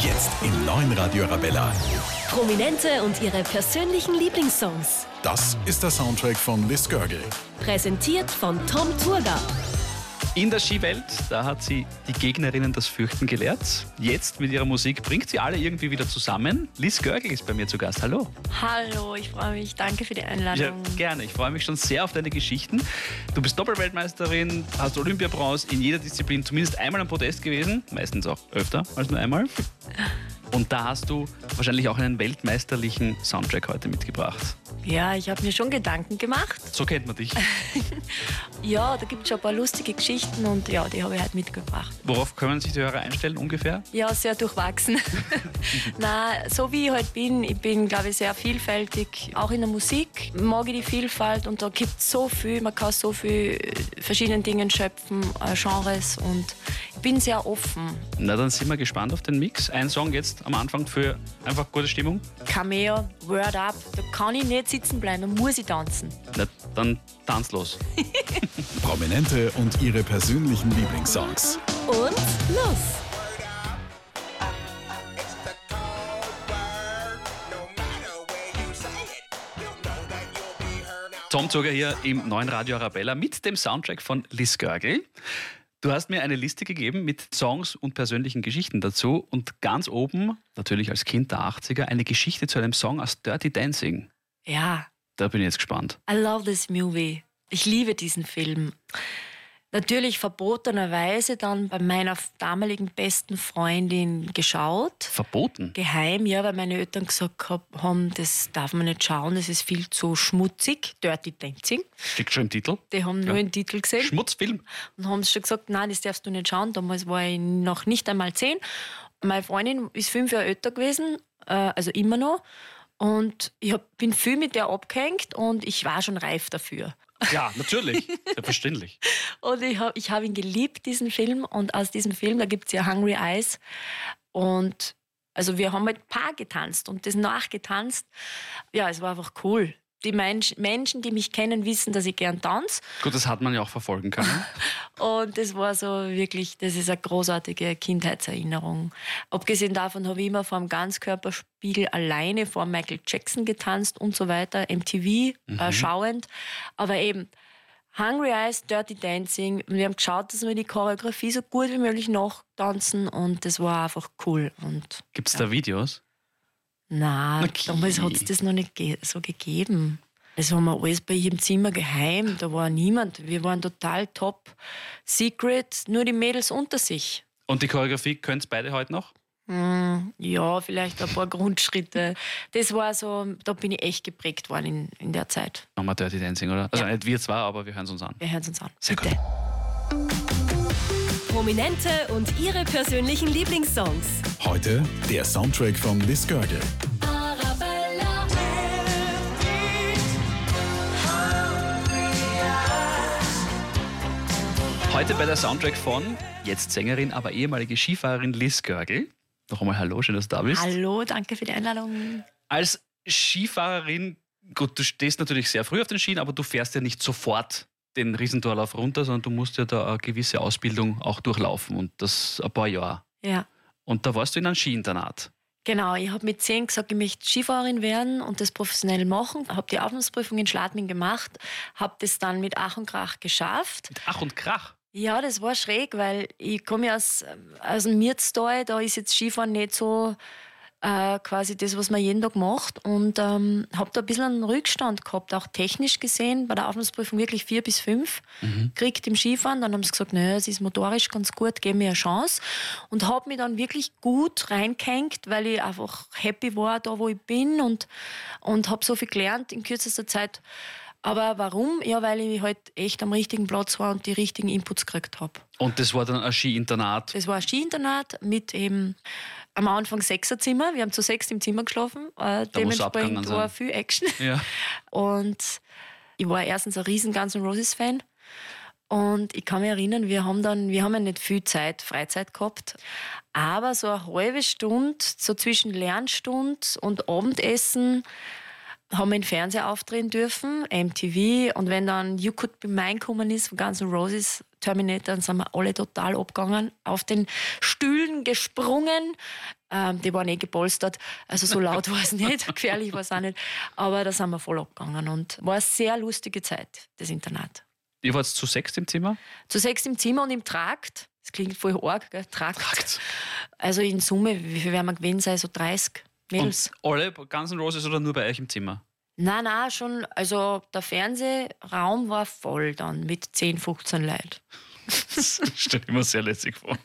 Jetzt im neuen Radio Arabella. Prominente und ihre persönlichen Lieblingssongs. Das ist der Soundtrack von Liz Görgel. Präsentiert von Tom Turga. In der Skiwelt, da hat sie die Gegnerinnen das Fürchten gelehrt. Jetzt mit ihrer Musik bringt sie alle irgendwie wieder zusammen. Liz Görgel ist bei mir zu Gast. Hallo. Hallo, ich freue mich. Danke für die Einladung. Ja, gerne. Ich freue mich schon sehr auf deine Geschichten. Du bist Doppelweltmeisterin, hast Olympiabronze in jeder Disziplin zumindest einmal am Podest gewesen. Meistens auch öfter als nur einmal. Und da hast du wahrscheinlich auch einen weltmeisterlichen Soundtrack heute mitgebracht. Ja, ich habe mir schon Gedanken gemacht. So kennt man dich. Ja, da gibt es schon ein paar lustige Geschichten und ja, die habe ich halt mitgebracht. Worauf können sich die Hörer einstellen ungefähr? Ja, sehr durchwachsen. Na, so wie ich halt bin, ich bin, glaube ich, sehr vielfältig. Auch in der Musik mag ich die Vielfalt und da gibt es so viel, man kann so viel äh, verschiedene Dinge schöpfen, äh, Genres und bin sehr offen. Na, dann sind wir gespannt auf den Mix. Ein Song jetzt am Anfang für einfach gute Stimmung. Cameo, Word Up, da kann ich nicht sitzen bleiben, da muss ich tanzen. Na, dann tanz los. Prominente und ihre persönlichen Lieblingssongs. Und los! It's the cold word. No matter where you say it, you'll know that you'll be heard now. Tom Zuger hier im neuen Radio Arabella mit dem Soundtrack von Liz Görgel. Du hast mir eine Liste gegeben mit Songs und persönlichen Geschichten dazu und ganz oben, natürlich als Kind der 80er, eine Geschichte zu einem Song aus Dirty Dancing. Ja, Da bin ich jetzt gespannt. I love this movie. Ich liebe diesen Film. Natürlich verbotenerweise dann bei meiner damaligen besten Freundin geschaut. Verboten? Geheim, ja, weil meine Eltern gesagt hab- haben, das darf man nicht schauen, das ist viel zu schmutzig. Dirty Dancing. Steckt schon im Titel. Die haben nur Ja. den Titel gesehen Schmutzfilm. und haben schon gesagt, nein, das darfst du nicht schauen. Damals war ich noch nicht einmal zehn. Meine Freundin ist fünf Jahre älter gewesen, äh, also immer noch. Und ich hab, bin viel mit der abgehängt und ich war schon reif dafür. Ja, natürlich. Selbstverständlich. Und ich habe ich hab ihn geliebt, diesen Film. Und aus diesem Film, da gibt es ja Hungry Eyes. Und also wir haben halt Paar getanzt und das nachgetanzt. Ja, es war einfach cool. Die Mensch, Menschen, die mich kennen, wissen, dass ich gern tanze. Gut, das hat man ja auch verfolgen können. Und das war so wirklich, das ist eine großartige Kindheitserinnerung. Abgesehen davon habe ich immer vor dem Ganzkörperspiegel alleine vor Michael Jackson getanzt und so weiter, MTV äh, schauend. Aber eben Hungry Eyes, Dirty Dancing. Wir haben geschaut, dass wir die Choreografie so gut wie möglich nachtanzen und das war einfach cool. Und Gibt es da Videos? Na, Okay. damals hat es das noch nicht ge so gegeben. Das haben wir alles bei jedem Zimmer geheim. Da war niemand. Wir waren total top secret, nur die Mädels unter sich. Und die Choreografie könnt ihr beide heute noch? Ja, vielleicht ein paar Grundschritte. Das war so, da bin ich echt geprägt worden in, in der Zeit. Nochmal Dirty Dancing, oder? Also Ja. nicht wir zwar, aber wir hören es uns an. Wir hören es uns an. Sehr Bitte. Prominente und ihre persönlichen Lieblingssongs. Heute der Soundtrack von Liz Görgel. Arabella. Heute bei der Soundtrack von, jetzt Sängerin, aber ehemalige Skifahrerin Liz Görgel. Noch einmal Hallo, schön, dass du da bist. Hallo, danke für die Einladung. Als Skifahrerin, gut, du stehst natürlich sehr früh auf den Skien, aber du fährst ja nicht sofort den Riesentorlauf runter, sondern du musst ja da eine gewisse Ausbildung auch durchlaufen und das ein paar Jahre. Ja. Und da warst du in einem Skiinternat. Genau, ich habe mit zehn gesagt, ich möchte Skifahrerin werden und das professionell machen. Habe die Aufnahmeprüfung in Schladming gemacht, habe das dann mit Ach und Krach geschafft. Mit Ach und Krach. Ja, das war schräg, weil ich komme ja aus, aus dem Mirztal, da ist jetzt Skifahren nicht so äh, quasi das, was man jeden Tag macht. Und ähm, habe da ein bisschen einen Rückstand gehabt, auch technisch gesehen, bei der Aufnahmeprüfung wirklich vier bis fünf gekriegt im Skifahren. Dann haben sie gesagt, naja, es ist motorisch ganz gut, gib mir eine Chance. Und habe mich dann wirklich gut reingehängt, weil ich einfach happy war, da wo ich bin und, und habe so viel gelernt in kürzester Zeit. Aber warum? Ja, weil ich halt echt am richtigen Platz war und die richtigen Inputs gekriegt habe. Und das war dann ein Skiinternat. Das war ein Skiinternat mit eben am Anfang Sechserzimmer. Wir haben zu sechs im Zimmer geschlafen. Äh, dementsprechend sein. war viel Action. Ja. Und ich war erstens ein riesen Guns N' Roses Fan. Und ich kann mich erinnern, wir haben dann, wir haben ja nicht viel Zeit, Freizeit gehabt, aber so eine halbe Stunde, so zwischen Lernstunde und Abendessen, haben wir in Fernseher auftreten dürfen, MTV. Und wenn dann You Could Be Mine gekommen ist, von Guns N' Roses, Terminator, dann sind wir alle total abgegangen, auf den Stühlen gesprungen. Ähm, die waren eh gepolstert, also so laut war es nicht, gefährlich war es auch nicht. Aber da sind wir voll abgegangen und war eine sehr lustige Zeit, das Internat. Ihr wart zu sechs im Zimmer? Zu sechs im Zimmer und im Trakt. Das klingt voll arg, gell? Trakt. Also in Summe, wie viel werden wir gewesen sein? So 30 Mädels. Und alle Guns N' Roses oder nur bei euch im Zimmer? Nein, nein, schon. Also der Fernsehraum war voll dann mit 10, 15 Leuten. Das stelle ich mir sehr lässig vor.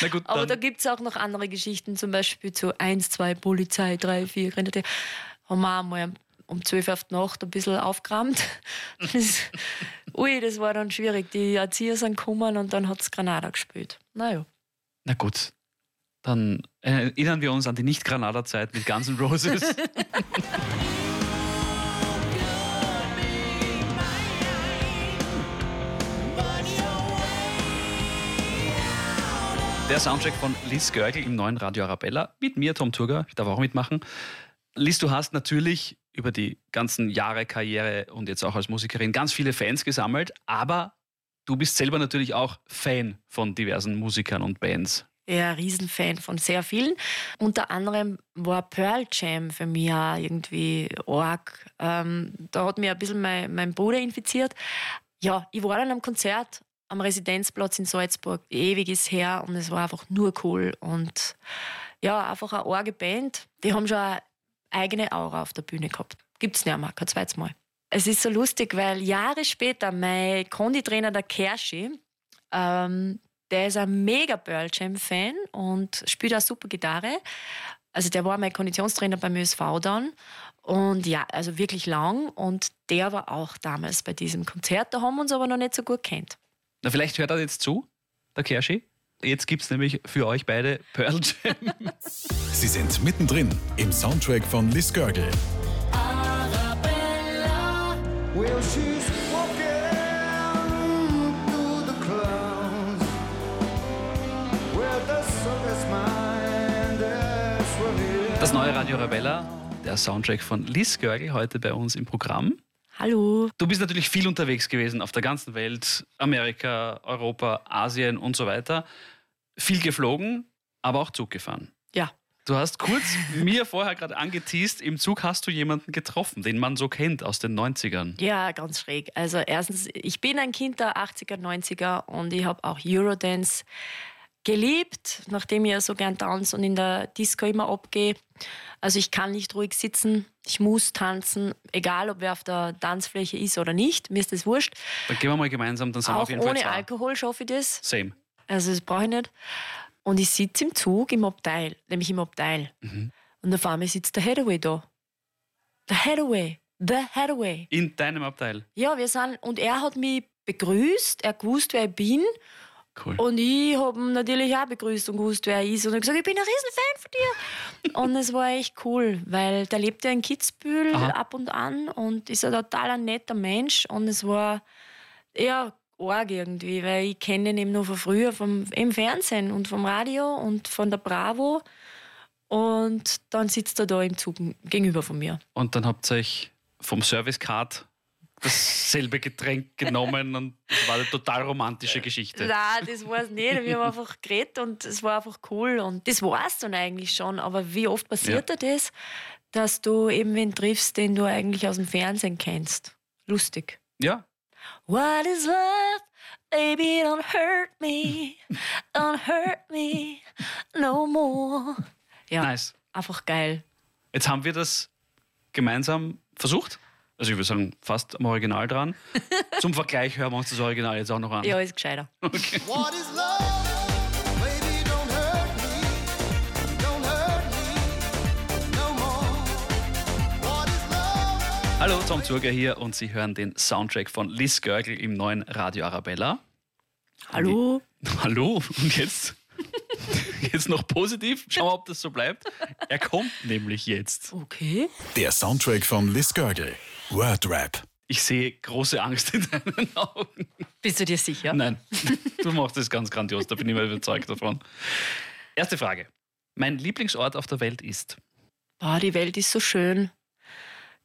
Na gut, Aber da gibt es auch noch andere Geschichten, zum Beispiel zu 1, 2, Polizei, 3, 4, Grenadier. Haben wir einmal um 12 Uhr auf die Nacht ein bisschen aufgeräumt. Das, ui, das war dann schwierig. Die Erzieher sind gekommen und dann hat es Granada gespielt. Naja. na gut, dann erinnern wir uns an die Nicht-Granada-Zeit mit Guns N' Roses. Der Soundtrack von Liz Görgel im neuen Radio Arabella mit mir, Tom Turger. Ich darf auch mitmachen. Liz, du hast natürlich über die ganzen Jahre Karriere und jetzt auch als Musikerin ganz viele Fans gesammelt, aber du bist selber natürlich auch Fan von diversen Musikern und Bands. Ja, Riesenfan von sehr vielen. Unter anderem war Pearl Jam für mich auch irgendwie arg. Ähm, da hat mir ein bisschen mein, mein Bruder infiziert. Ja, ich war dann am Konzert am Residenzplatz in Salzburg. Ewig ist her und es war einfach nur cool. Und ja, einfach eine arge Band. Die haben schon eine eigene Aura auf der Bühne gehabt. Gibt's nicht mehr, kein zweites Mal. Es ist so lustig, weil Jahre später mein Konditrainer, der Kerschi, ähm, der ist ein mega Pearl Jam-Fan und spielt auch super Gitarre. Also der war mein Konditionstrainer beim ÖSV dann. Und ja, also wirklich lang. Und der war auch damals bei diesem Konzert. Da haben wir uns aber noch nicht so gut kennt. Na, vielleicht hört er jetzt zu, der Kerschi. Jetzt gibt es nämlich für euch beide Pearl Jam. Sie sind mittendrin im Soundtrack von Liz Görgel. Well, she's walking Das neue Radio Arabella, der Soundtrack von Liz Görgel, heute bei uns im Programm. Hallo. Du bist natürlich viel unterwegs gewesen auf der ganzen Welt, Amerika, Europa, Asien und so weiter. Viel geflogen, aber auch Zug gefahren. Ja. Du hast kurz mir vorher gerade angeteased, im Zug hast du jemanden getroffen, den man so kennt aus den 90ern. Ja, ganz schräg. Also erstens, ich bin ein Kind der 80er, 90er und ich habe auch Eurodance geliebt, nachdem ich ja so gern tanze und in der Disco immer abgehe. Also ich kann nicht ruhig sitzen, ich muss tanzen, egal ob wer auf der Tanzfläche ist oder nicht, mir ist das wurscht. Dann gehen wir mal gemeinsam, dann sind wir Auch auf jeden Fall ohne zwei. Alkohol schaffe ich das. Same. Also das brauche ich nicht. Und ich sitze im Zug im Abteil, nämlich im Abteil. Mhm. Und auf einmal sitzt der Hathaway da. Der Hathaway. The Hathaway. In deinem Abteil. Ja, wir sind, und er hat mich begrüßt, er gewusst, wer ich bin. Cool. Und ich habe ihn natürlich auch begrüßt und gewusst, wer er ist. Und gesagt, ich bin ein Riesenfan von dir. und es war echt cool, weil der lebt ja in Kitzbühel Aha. ab und an und ist ein total ein netter Mensch. Und es war eher arg irgendwie, weil ich kenne ihn eben nur von früher vom, im Fernsehen und vom Radio und von der Bravo. Und dann sitzt er da im Zug gegenüber von mir. Und dann habt ihr euch vom Servicecard dasselbe Getränk genommen und das war eine total romantische Geschichte. Nein, das war es nicht. Wir haben einfach geredet und es war einfach cool. Und das war es dann eigentlich schon. Aber wie oft passiert dir das, dass du eben wen triffst, den du eigentlich aus dem Fernsehen kennst? Lustig. Ja, What is love? Baby, don't hurt me. Don't hurt me no more. Ja, nice. einfach geil. Jetzt haben wir das gemeinsam versucht. Also ich würde sagen, fast am Original dran. Zum Vergleich hören wir uns das Original jetzt auch noch an. Ja, ist gescheiter. What is love? Baby, don't hurt me. Don't hurt me no more. What is love? Hallo, Tom Zurger hier und Sie hören den Soundtrack von Liz Görgel im neuen Radio Arabella. Hallo? Hallo, und jetzt, jetzt noch positiv. Schauen wir, ob das so bleibt. Er kommt nämlich jetzt. Okay. Der Soundtrack von Liz Görgel. Wordrap. Ich sehe große Angst in deinen Augen. Bist du dir sicher? Nein, du machst das ganz grandios, da bin ich mal überzeugt davon. Erste Frage. Mein Lieblingsort auf der Welt ist. Boah, die Welt ist so schön.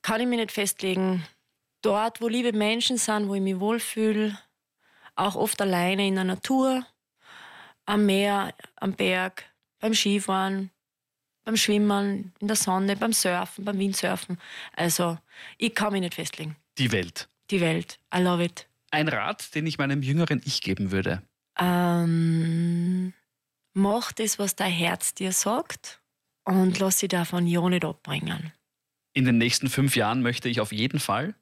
kann ich mich nicht festlegen. Dort, wo liebe Menschen sind, wo ich mich wohlfühle, auch oft alleine in der Natur, am Meer, am Berg, beim Skifahren, beim Schwimmen, in der Sonne, beim Surfen, beim Windsurfen. Also, ich kann mich nicht festlegen. Die Welt. Die Welt, I love it. Ein Rat, den ich meinem jüngeren Ich geben würde. Ähm, mach das, was dein Herz dir sagt und lass dich davon ja nicht abbringen. In den nächsten fünf Jahren möchte ich auf jeden Fall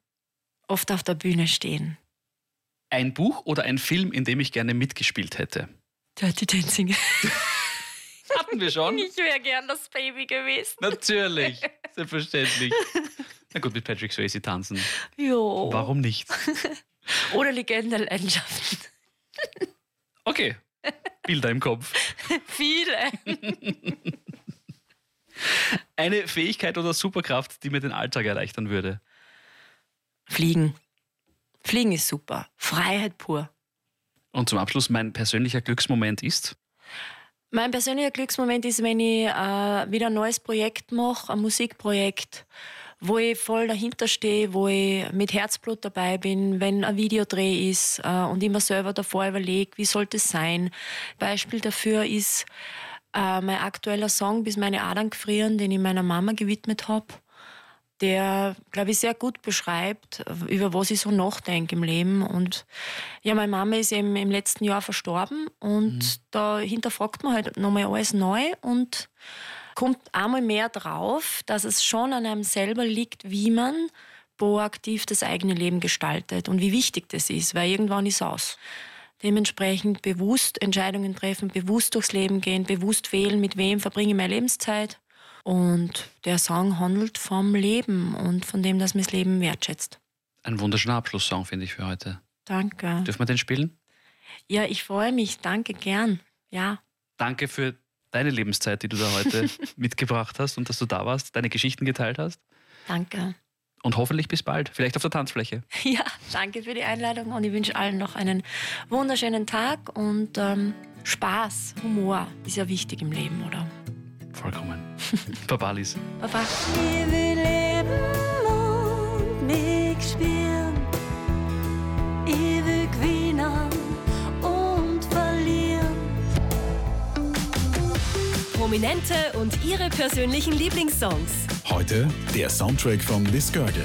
Oft auf der Bühne stehen. ein Buch oder ein Film, in dem ich gerne mitgespielt hätte. Dirty Dancing. Hatten wir schon? Ich wäre gern das Baby gewesen. Natürlich. Selbstverständlich. Na gut, mit Patrick Swayze tanzen. Jo. Warum nicht? Oder Legendenlandschaften. Okay. Bilder im Kopf. Viele. Eine Fähigkeit oder Superkraft, die mir den Alltag erleichtern würde. Fliegen. Fliegen ist super. Freiheit pur. Und zum Abschluss, mein persönlicher Glücksmoment ist. Mein persönlicher Glücksmoment ist, wenn ich äh, wieder ein neues Projekt mache, ein Musikprojekt, wo ich voll dahinter stehe, wo ich mit Herzblut dabei bin, wenn ein Videodreh ist äh, und ich mir selber davor überlege, wie sollte es sein. Beispiel dafür ist äh, mein aktueller Song Bis meine Adern gefrieren, den ich meiner Mama gewidmet habe, der, glaube ich, sehr gut beschreibt, über was ich so nachdenke im Leben. Und ja, meine Mama ist eben im letzten Jahr verstorben und da hinterfragt man halt nochmal alles neu und kommt einmal mehr drauf, dass es schon an einem selber liegt, wie man proaktiv das eigene Leben gestaltet und wie wichtig das ist, weil irgendwann ist aus. Dementsprechend bewusst Entscheidungen treffen, bewusst durchs Leben gehen, bewusst wählen, mit wem verbringe ich meine Lebenszeit. Und der Song handelt vom Leben und von dem, dass man das Leben wertschätzt. Ein wunderschöner Abschlusssong, finde ich, für heute. Danke. Dürfen wir den spielen? Ja, ich freue mich. Danke gern. Ja. Danke für deine Lebenszeit, die du da heute mitgebracht hast und dass du da warst, deine Geschichten geteilt hast. Danke. Und hoffentlich bis bald. Vielleicht auf der Tanzfläche. Ja, danke für die Einladung und ich wünsche allen noch einen wunderschönen Tag und ähm, Spaß, Humor ist ja wichtig im Leben, oder? Vollkommen. Baba Alice. Baba. Ich will leben und mich spielen. Ich will gewinnen und verlieren. Prominente und ihre persönlichen Lieblingssongs. Heute der Soundtrack von Liz Görge.